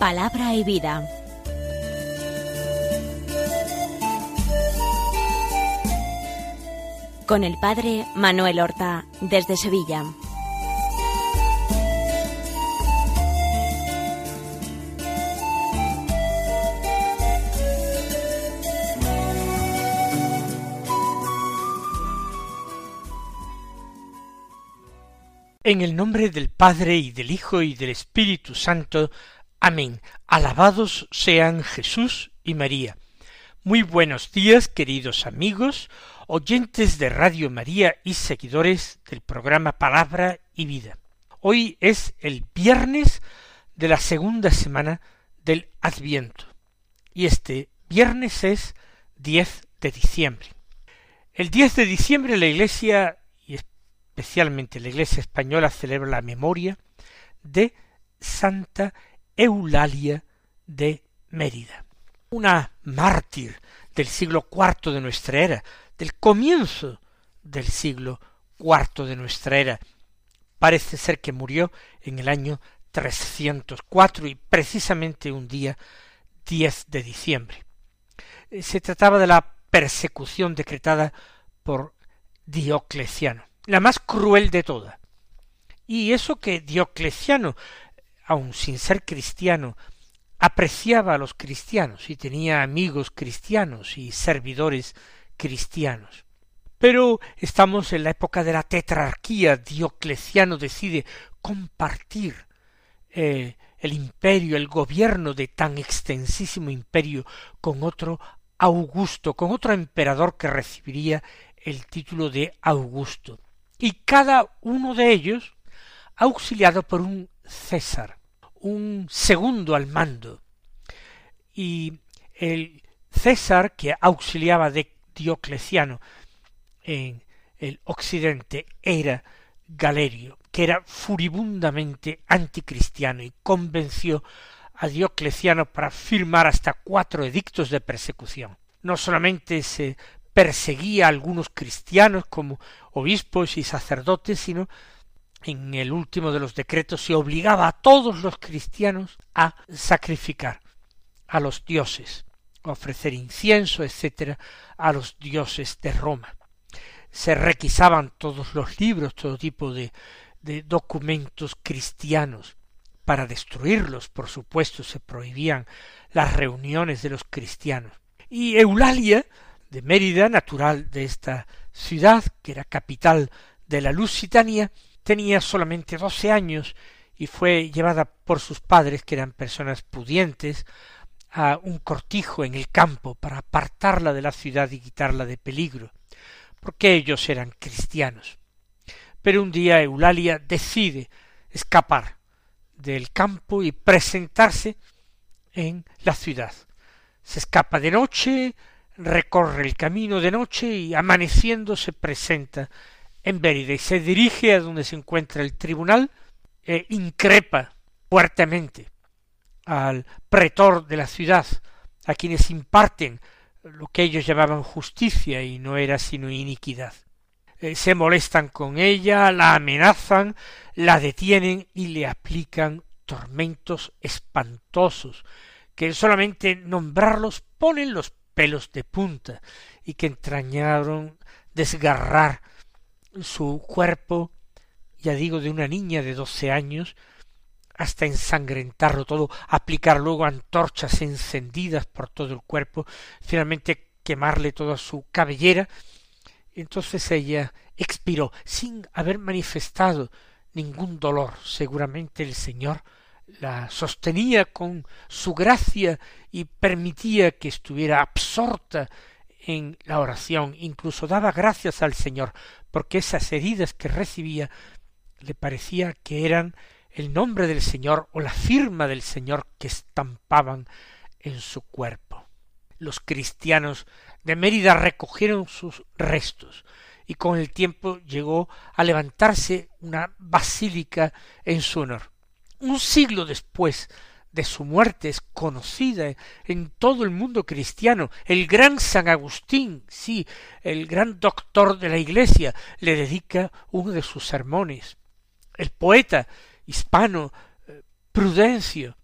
Palabra y vida. Con el padre Manuel Horta, desde Sevilla. En el nombre del Padre y del Hijo y del Espíritu Santo. Amén. Alabados sean Jesús y María. Muy buenos días, queridos amigos, oyentes de Radio María y seguidores del programa Palabra y Vida. Hoy es el viernes de la segunda semana del Adviento y este viernes es 10 de diciembre. El 10 de diciembre la Iglesia especialmente la Iglesia española celebra la memoria de Santa Eulalia de Mérida, una mártir del siglo IV de nuestra era, del comienzo del siglo IV de nuestra era. Parece ser que murió en el año 304 y precisamente un día 10 de diciembre. Se trataba de la persecución decretada por Diocleciano la más cruel de todas. Y eso que Diocleciano, aun sin ser cristiano, apreciaba a los cristianos y tenía amigos cristianos y servidores cristianos. Pero estamos en la época de la tetrarquía. Diocleciano decide compartir eh, el imperio, el gobierno de tan extensísimo imperio con otro Augusto, con otro emperador que recibiría el título de Augusto y cada uno de ellos auxiliado por un César, un segundo al mando. Y el César que auxiliaba de Diocleciano en el occidente era Galerio, que era furibundamente anticristiano y convenció a Diocleciano para firmar hasta cuatro edictos de persecución. No solamente se perseguía a algunos cristianos como obispos y sacerdotes, sino en el último de los decretos se obligaba a todos los cristianos a sacrificar a los dioses, ofrecer incienso, etcétera, a los dioses de Roma. Se requisaban todos los libros, todo tipo de documentos cristianos. Para destruirlos, por supuesto, se prohibían las reuniones de los cristianos. Y Eulalia de Mérida, natural de esta ciudad, que era capital de la Lusitania, tenía solamente doce años y fue llevada por sus padres, que eran personas pudientes, a un cortijo en el campo para apartarla de la ciudad y quitarla de peligro, porque ellos eran cristianos. Pero un día Eulalia decide escapar del campo y presentarse en la ciudad. Se escapa de noche, recorre el camino de noche y amaneciendo se presenta en Bérida y se dirige a donde se encuentra el tribunal e increpa fuertemente al pretor de la ciudad, a quienes imparten lo que ellos llamaban justicia y no era sino iniquidad. Eh, se molestan con ella, la amenazan, la detienen y le aplican tormentos espantosos, que solamente nombrarlos ponen los pelos de punta y que entrañaron desgarrar su cuerpo, ya digo, de una niña de doce años, hasta ensangrentarlo todo, aplicar luego antorchas encendidas por todo el cuerpo, finalmente quemarle toda su cabellera. Entonces ella expiró sin haber manifestado ningún dolor. Seguramente el Señor la sostenía con su gracia y permitía que estuviera absorta en la oración, incluso daba gracias al Señor, porque esas heridas que recibía le parecía que eran el nombre del Señor o la firma del Señor que estampaban en su cuerpo. Los cristianos de Mérida recogieron sus restos y con el tiempo llegó a levantarse una basílica en su honor un siglo después de su muerte es conocida en todo el mundo cristiano. El gran San Agustín, sí, el gran doctor de la Iglesia, le dedica uno de sus sermones. El poeta hispano eh, Prudencio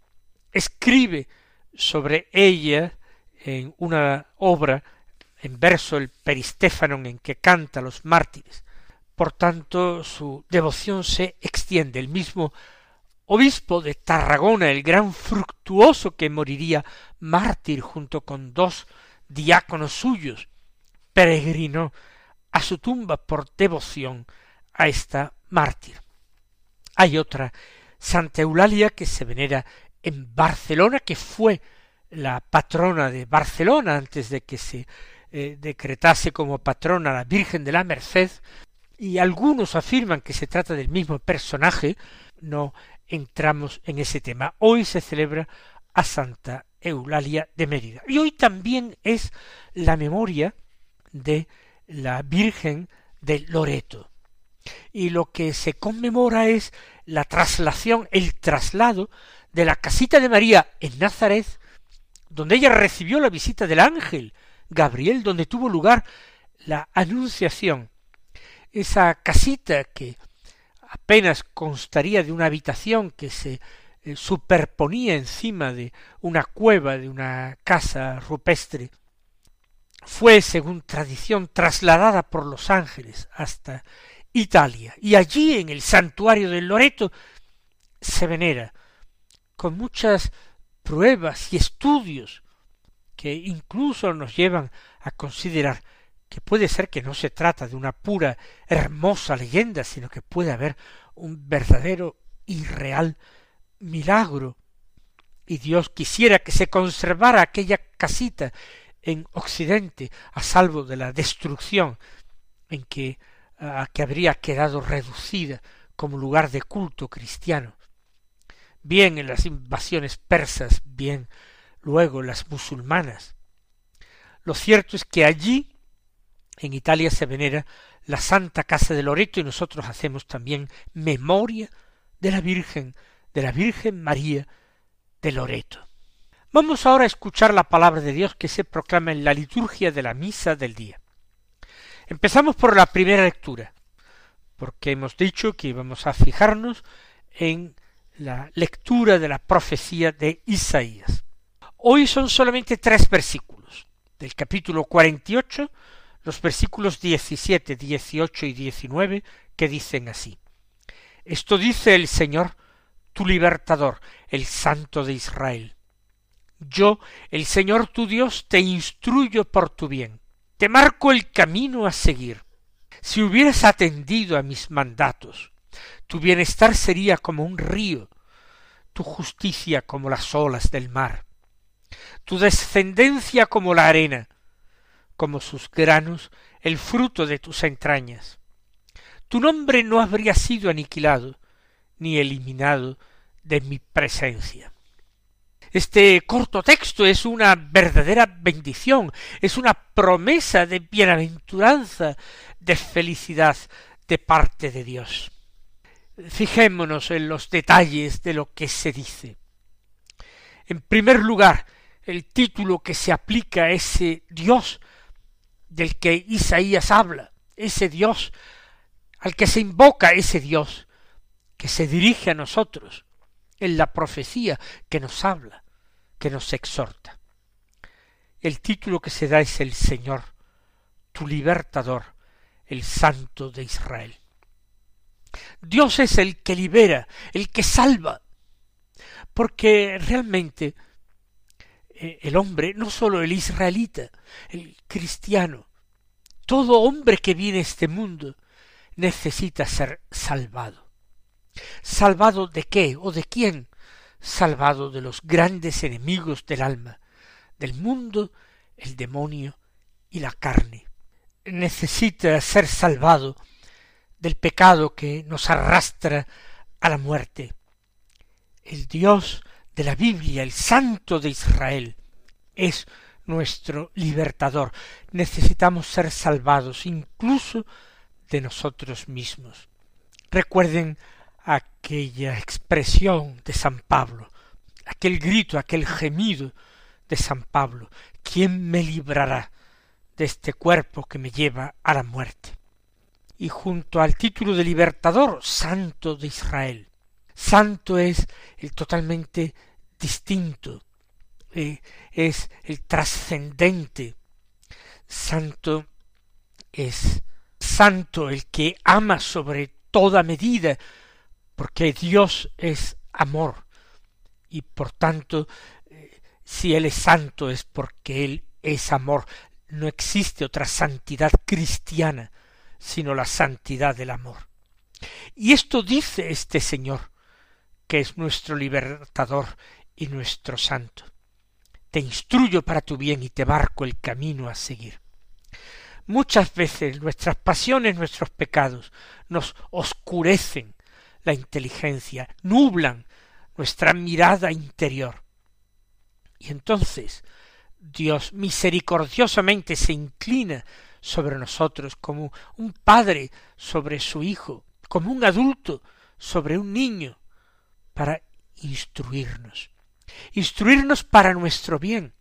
escribe sobre ella en una obra en verso el Peristéfanon en que canta los mártires. Por tanto, su devoción se extiende. El mismo obispo de Tarragona, el gran fructuoso que moriría mártir junto con dos diáconos suyos, peregrinó a su tumba por devoción a esta mártir. Hay otra Santa Eulalia que se venera en Barcelona, que fue la patrona de Barcelona antes de que se eh, decretase como patrona la Virgen de la Merced, y algunos afirman que se trata del mismo personaje, no entramos en ese tema. Hoy se celebra a Santa Eulalia de Mérida. Y hoy también es la memoria de la Virgen de Loreto. Y lo que se conmemora es la traslación, el traslado de la casita de María en Nazaret, donde ella recibió la visita del ángel Gabriel, donde tuvo lugar la anunciación. Esa casita que apenas constaría de una habitación que se eh, superponía encima de una cueva de una casa rupestre, fue, según tradición, trasladada por los ángeles hasta Italia, y allí en el santuario del Loreto se venera con muchas pruebas y estudios que incluso nos llevan a considerar que puede ser que no se trata de una pura hermosa leyenda, sino que puede haber un verdadero y real milagro. Y Dios quisiera que se conservara aquella casita en Occidente a salvo de la destrucción en que, a que habría quedado reducida como lugar de culto cristiano, bien en las invasiones persas, bien luego las musulmanas. Lo cierto es que allí en Italia se venera la Santa Casa de Loreto y nosotros hacemos también memoria de la Virgen, de la Virgen María de Loreto. Vamos ahora a escuchar la palabra de Dios que se proclama en la liturgia de la misa del día. Empezamos por la primera lectura, porque hemos dicho que íbamos a fijarnos en la lectura de la profecía de Isaías. Hoy son solamente tres versículos del capítulo cuarenta y ocho los versículos 17, 18 y 19 que dicen así. Esto dice el Señor, tu libertador, el Santo de Israel. Yo, el Señor tu Dios, te instruyo por tu bien, te marco el camino a seguir. Si hubieras atendido a mis mandatos, tu bienestar sería como un río, tu justicia como las olas del mar, tu descendencia como la arena, como sus granos el fruto de tus entrañas. Tu nombre no habría sido aniquilado ni eliminado de mi presencia. Este corto texto es una verdadera bendición, es una promesa de bienaventuranza, de felicidad de parte de Dios. Fijémonos en los detalles de lo que se dice. En primer lugar, el título que se aplica a ese Dios del que Isaías habla, ese Dios al que se invoca ese Dios que se dirige a nosotros en la profecía que nos habla, que nos exhorta. El título que se da es el Señor, tu libertador, el Santo de Israel. Dios es el que libera, el que salva, porque realmente el hombre, no sólo el israelita, el cristiano, todo hombre que viene a este mundo necesita ser salvado. ¿Salvado de qué o de quién? Salvado de los grandes enemigos del alma, del mundo, el demonio y la carne. Necesita ser salvado del pecado que nos arrastra a la muerte. El Dios de la Biblia, el Santo de Israel, es nuestro libertador. Necesitamos ser salvados incluso de nosotros mismos. Recuerden aquella expresión de San Pablo, aquel grito, aquel gemido de San Pablo, ¿quién me librará de este cuerpo que me lleva a la muerte? Y junto al título de libertador, Santo de Israel. Santo es el totalmente distinto, eh, es el trascendente. Santo es santo el que ama sobre toda medida, porque Dios es amor, y por tanto, eh, si Él es santo es porque Él es amor. No existe otra santidad cristiana, sino la santidad del amor. Y esto dice este Señor, que es nuestro libertador y nuestro santo. Te instruyo para tu bien y te marco el camino a seguir. Muchas veces nuestras pasiones, nuestros pecados, nos oscurecen la inteligencia, nublan nuestra mirada interior. Y entonces Dios misericordiosamente se inclina sobre nosotros como un padre sobre su hijo, como un adulto sobre un niño, para instruirnos. Instruirnos para nuestro bien,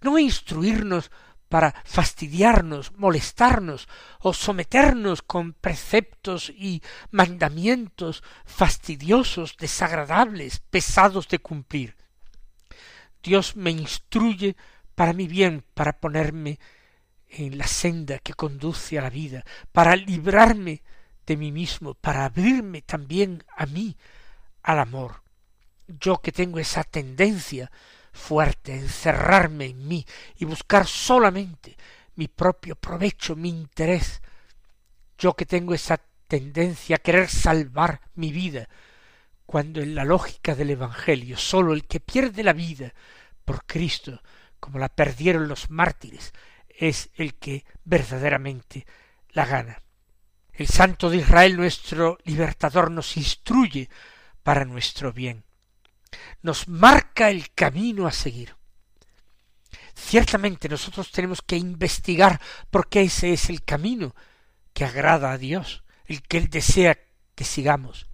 no instruirnos para fastidiarnos, molestarnos o someternos con preceptos y mandamientos fastidiosos, desagradables, pesados de cumplir. Dios me instruye para mi bien, para ponerme en la senda que conduce a la vida, para librarme de mí mismo, para abrirme también a mí, al amor. Yo que tengo esa tendencia fuerte, encerrarme en mí y buscar solamente mi propio provecho, mi interés. Yo que tengo esa tendencia a querer salvar mi vida, cuando en la lógica del Evangelio sólo el que pierde la vida por Cristo, como la perdieron los mártires, es el que verdaderamente la gana. El Santo de Israel, nuestro libertador, nos instruye para nuestro bien nos marca el camino a seguir. Ciertamente nosotros tenemos que investigar porque ese es el camino que agrada a Dios, el que Él desea que sigamos.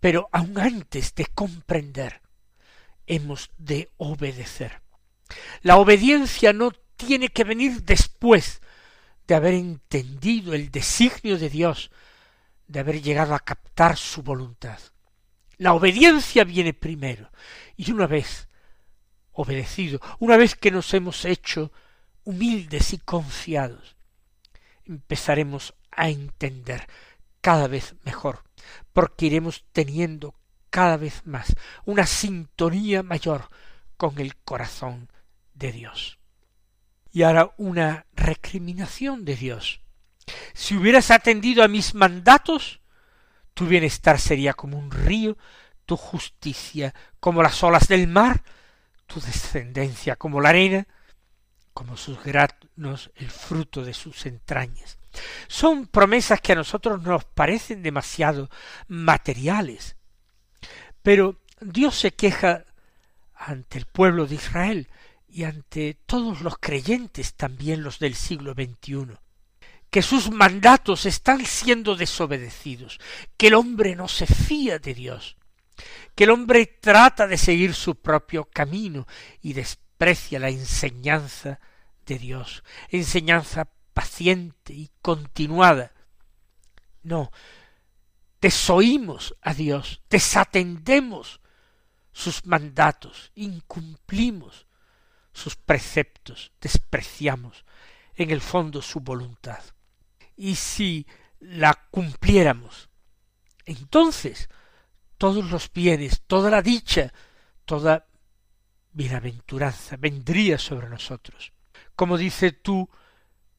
Pero aun antes de comprender, hemos de obedecer. La obediencia no tiene que venir después de haber entendido el designio de Dios, de haber llegado a captar su voluntad. La obediencia viene primero. Y una vez obedecido, una vez que nos hemos hecho humildes y confiados, empezaremos a entender cada vez mejor, porque iremos teniendo cada vez más una sintonía mayor con el corazón de Dios. Y ahora una recriminación de Dios. Si hubieras atendido a mis mandatos, tu bienestar sería como un río, tu justicia como las olas del mar, tu descendencia como la arena, como sus granos el fruto de sus entrañas. Son promesas que a nosotros nos parecen demasiado materiales. Pero Dios se queja ante el pueblo de Israel y ante todos los creyentes, también los del siglo XXI que sus mandatos están siendo desobedecidos, que el hombre no se fía de Dios, que el hombre trata de seguir su propio camino y desprecia la enseñanza de Dios, enseñanza paciente y continuada. No, desoímos a Dios, desatendemos sus mandatos, incumplimos sus preceptos, despreciamos en el fondo su voluntad y si la cumpliéramos, entonces todos los bienes, toda la dicha, toda bienaventuranza vendría sobre nosotros. Como dice tú,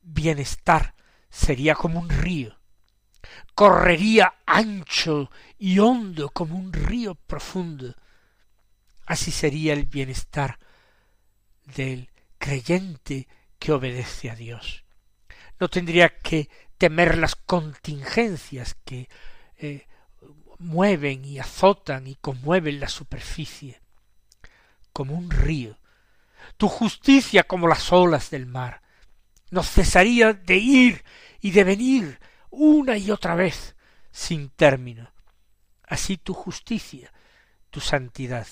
bienestar sería como un río, correría ancho y hondo como un río profundo. Así sería el bienestar del creyente que obedece a Dios no tendría que temer las contingencias que eh, mueven y azotan y conmueven la superficie, como un río, tu justicia como las olas del mar, no cesaría de ir y de venir una y otra vez sin término. Así tu justicia, tu santidad,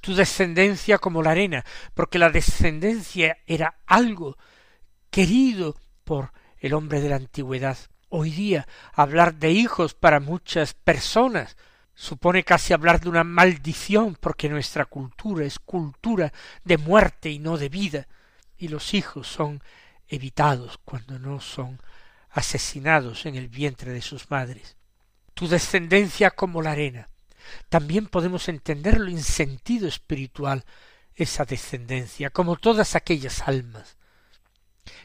tu descendencia como la arena, porque la descendencia era algo querido por el hombre de la antigüedad. Hoy día hablar de hijos para muchas personas supone casi hablar de una maldición porque nuestra cultura es cultura de muerte y no de vida, y los hijos son evitados cuando no son asesinados en el vientre de sus madres. Tu descendencia como la arena. También podemos entenderlo en sentido espiritual, esa descendencia, como todas aquellas almas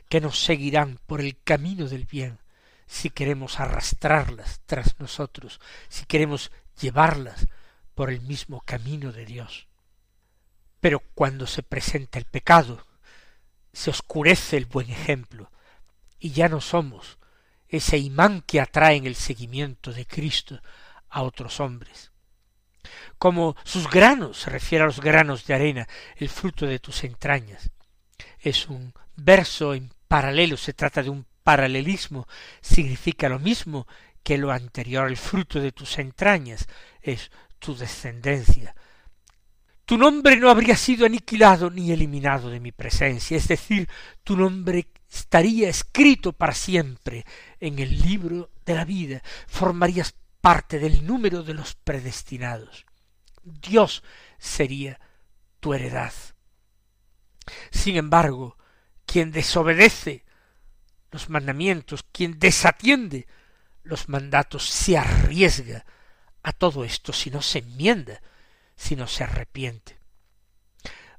que nos seguirán por el camino del bien, si queremos arrastrarlas tras nosotros, si queremos llevarlas por el mismo camino de Dios. Pero cuando se presenta el pecado, se oscurece el buen ejemplo, y ya no somos ese imán que atrae en el seguimiento de Cristo a otros hombres. Como sus granos, se refiere a los granos de arena, el fruto de tus entrañas. Es un verso en paralelo, se trata de un paralelismo, significa lo mismo que lo anterior, el fruto de tus entrañas es tu descendencia. Tu nombre no habría sido aniquilado ni eliminado de mi presencia, es decir, tu nombre estaría escrito para siempre en el libro de la vida, formarías parte del número de los predestinados. Dios sería tu heredad. Sin embargo, quien desobedece los mandamientos, quien desatiende los mandatos se arriesga a todo esto si no se enmienda, si no se arrepiente.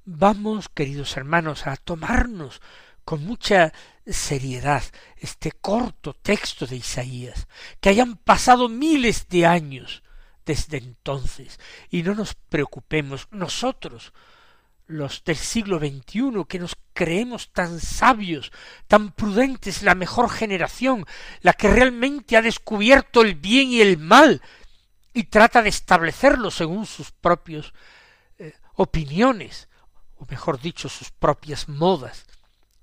Vamos, queridos hermanos, a tomarnos con mucha seriedad este corto texto de Isaías, que hayan pasado miles de años desde entonces, y no nos preocupemos nosotros los del siglo XXI, que nos creemos tan sabios, tan prudentes, la mejor generación, la que realmente ha descubierto el bien y el mal, y trata de establecerlo según sus propios eh, opiniones, o mejor dicho, sus propias modas.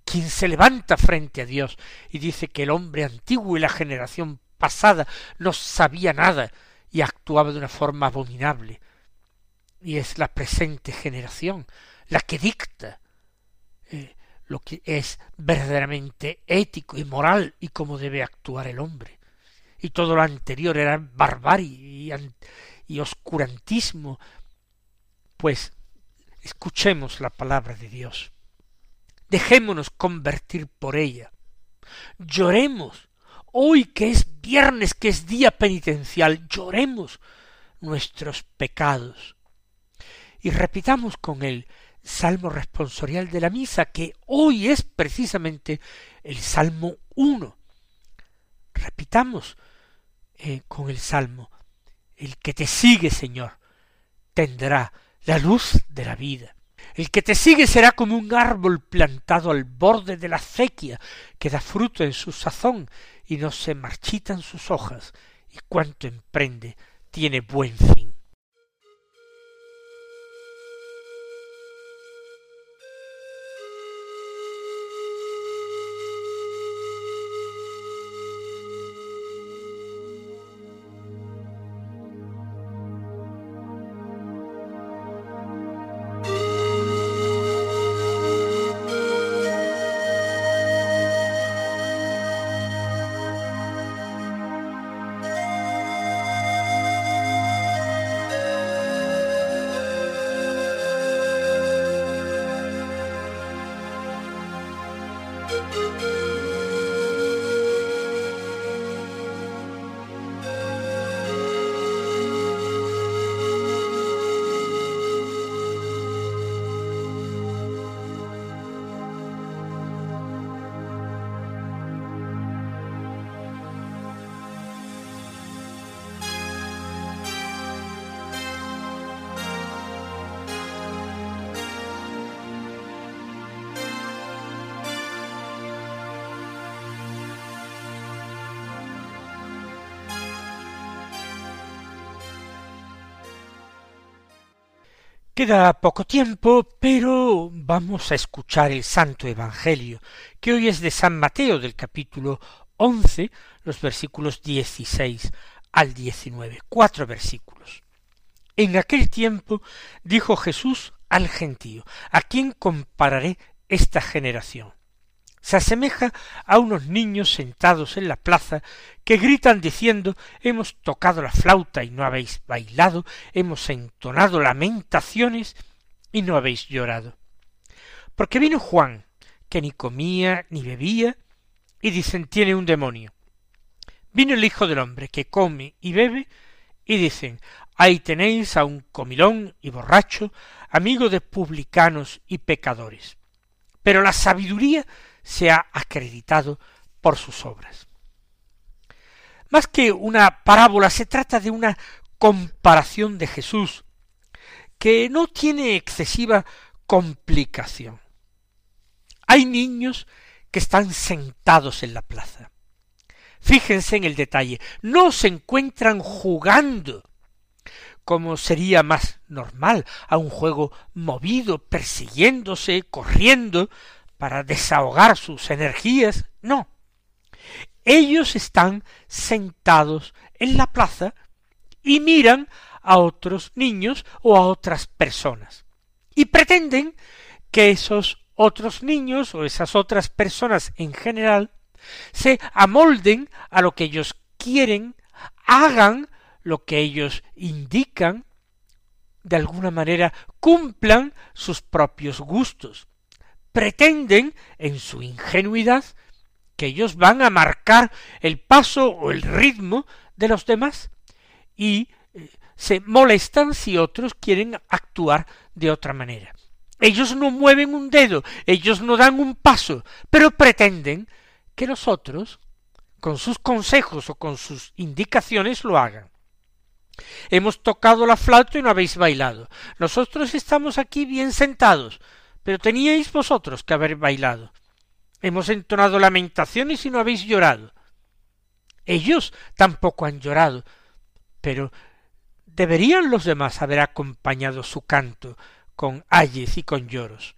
Quien se levanta frente a Dios y dice que el hombre antiguo y la generación pasada no sabía nada y actuaba de una forma abominable, y es la presente generación la que dicta eh, lo que es verdaderamente ético y moral y cómo debe actuar el hombre. Y todo lo anterior era barbarie y oscurantismo. Pues escuchemos la palabra de Dios. Dejémonos convertir por ella. Lloremos. Hoy que es viernes, que es día penitencial, lloremos nuestros pecados. Y repitamos con él salmo responsorial de la misa, que hoy es precisamente el Salmo uno. Repitamos eh, con el Salmo, el que te sigue, Señor, tendrá la luz de la vida. El que te sigue será como un árbol plantado al borde de la acequia, que da fruto en su sazón y no se marchitan sus hojas, y cuanto emprende tiene buen fin. Queda poco tiempo, pero vamos a escuchar el Santo Evangelio, que hoy es de San Mateo del capítulo once, los versículos dieciséis al diecinueve, cuatro versículos. En aquel tiempo dijo Jesús al gentío, ¿a quién compararé esta generación? Se asemeja a unos niños sentados en la plaza que gritan diciendo hemos tocado la flauta y no habéis bailado, hemos entonado lamentaciones y no habéis llorado. Porque vino Juan, que ni comía ni bebía, y dicen tiene un demonio. Vino el Hijo del Hombre, que come y bebe, y dicen ahí tenéis a un comilón y borracho, amigo de publicanos y pecadores. Pero la sabiduría se ha acreditado por sus obras. Más que una parábola, se trata de una comparación de Jesús, que no tiene excesiva complicación. Hay niños que están sentados en la plaza. Fíjense en el detalle, no se encuentran jugando, como sería más normal, a un juego movido, persiguiéndose, corriendo, para desahogar sus energías, no. Ellos están sentados en la plaza y miran a otros niños o a otras personas. Y pretenden que esos otros niños o esas otras personas en general se amolden a lo que ellos quieren, hagan lo que ellos indican, de alguna manera cumplan sus propios gustos pretenden, en su ingenuidad, que ellos van a marcar el paso o el ritmo de los demás y eh, se molestan si otros quieren actuar de otra manera. Ellos no mueven un dedo, ellos no dan un paso, pero pretenden que los otros, con sus consejos o con sus indicaciones, lo hagan. Hemos tocado la flauta y no habéis bailado. Nosotros estamos aquí bien sentados pero teníais vosotros que haber bailado. Hemos entonado lamentaciones y no habéis llorado. Ellos tampoco han llorado, pero deberían los demás haber acompañado su canto con ayes y con lloros.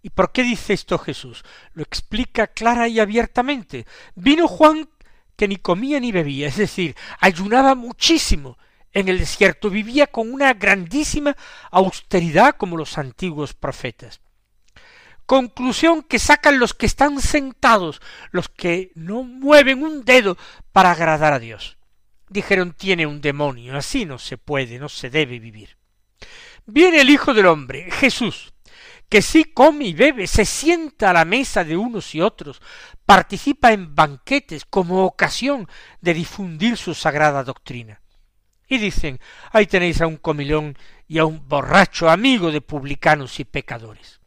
¿Y por qué dice esto Jesús? Lo explica clara y abiertamente. Vino Juan que ni comía ni bebía, es decir, ayunaba muchísimo en el desierto, vivía con una grandísima austeridad como los antiguos profetas. Conclusión que sacan los que están sentados, los que no mueven un dedo para agradar a Dios. Dijeron tiene un demonio, así no se puede, no se debe vivir. Viene el Hijo del Hombre, Jesús, que sí come y bebe, se sienta a la mesa de unos y otros, participa en banquetes como ocasión de difundir su sagrada doctrina y dicen ahí tenéis a un comilón y a un borracho amigo de publicanos y pecadores.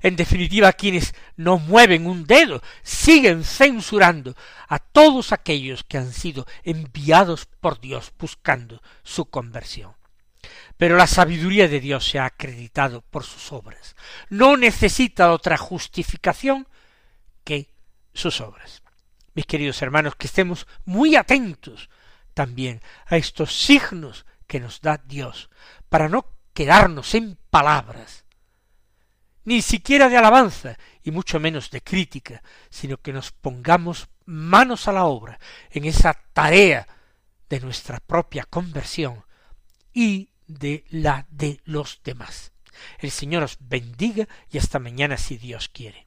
En definitiva, quienes no mueven un dedo siguen censurando a todos aquellos que han sido enviados por Dios buscando su conversión. Pero la sabiduría de Dios se ha acreditado por sus obras. No necesita otra justificación que sus obras. Mis queridos hermanos, que estemos muy atentos también a estos signos que nos da Dios, para no quedarnos en palabras, ni siquiera de alabanza, y mucho menos de crítica, sino que nos pongamos manos a la obra en esa tarea de nuestra propia conversión y de la de los demás. El Señor os bendiga y hasta mañana si Dios quiere.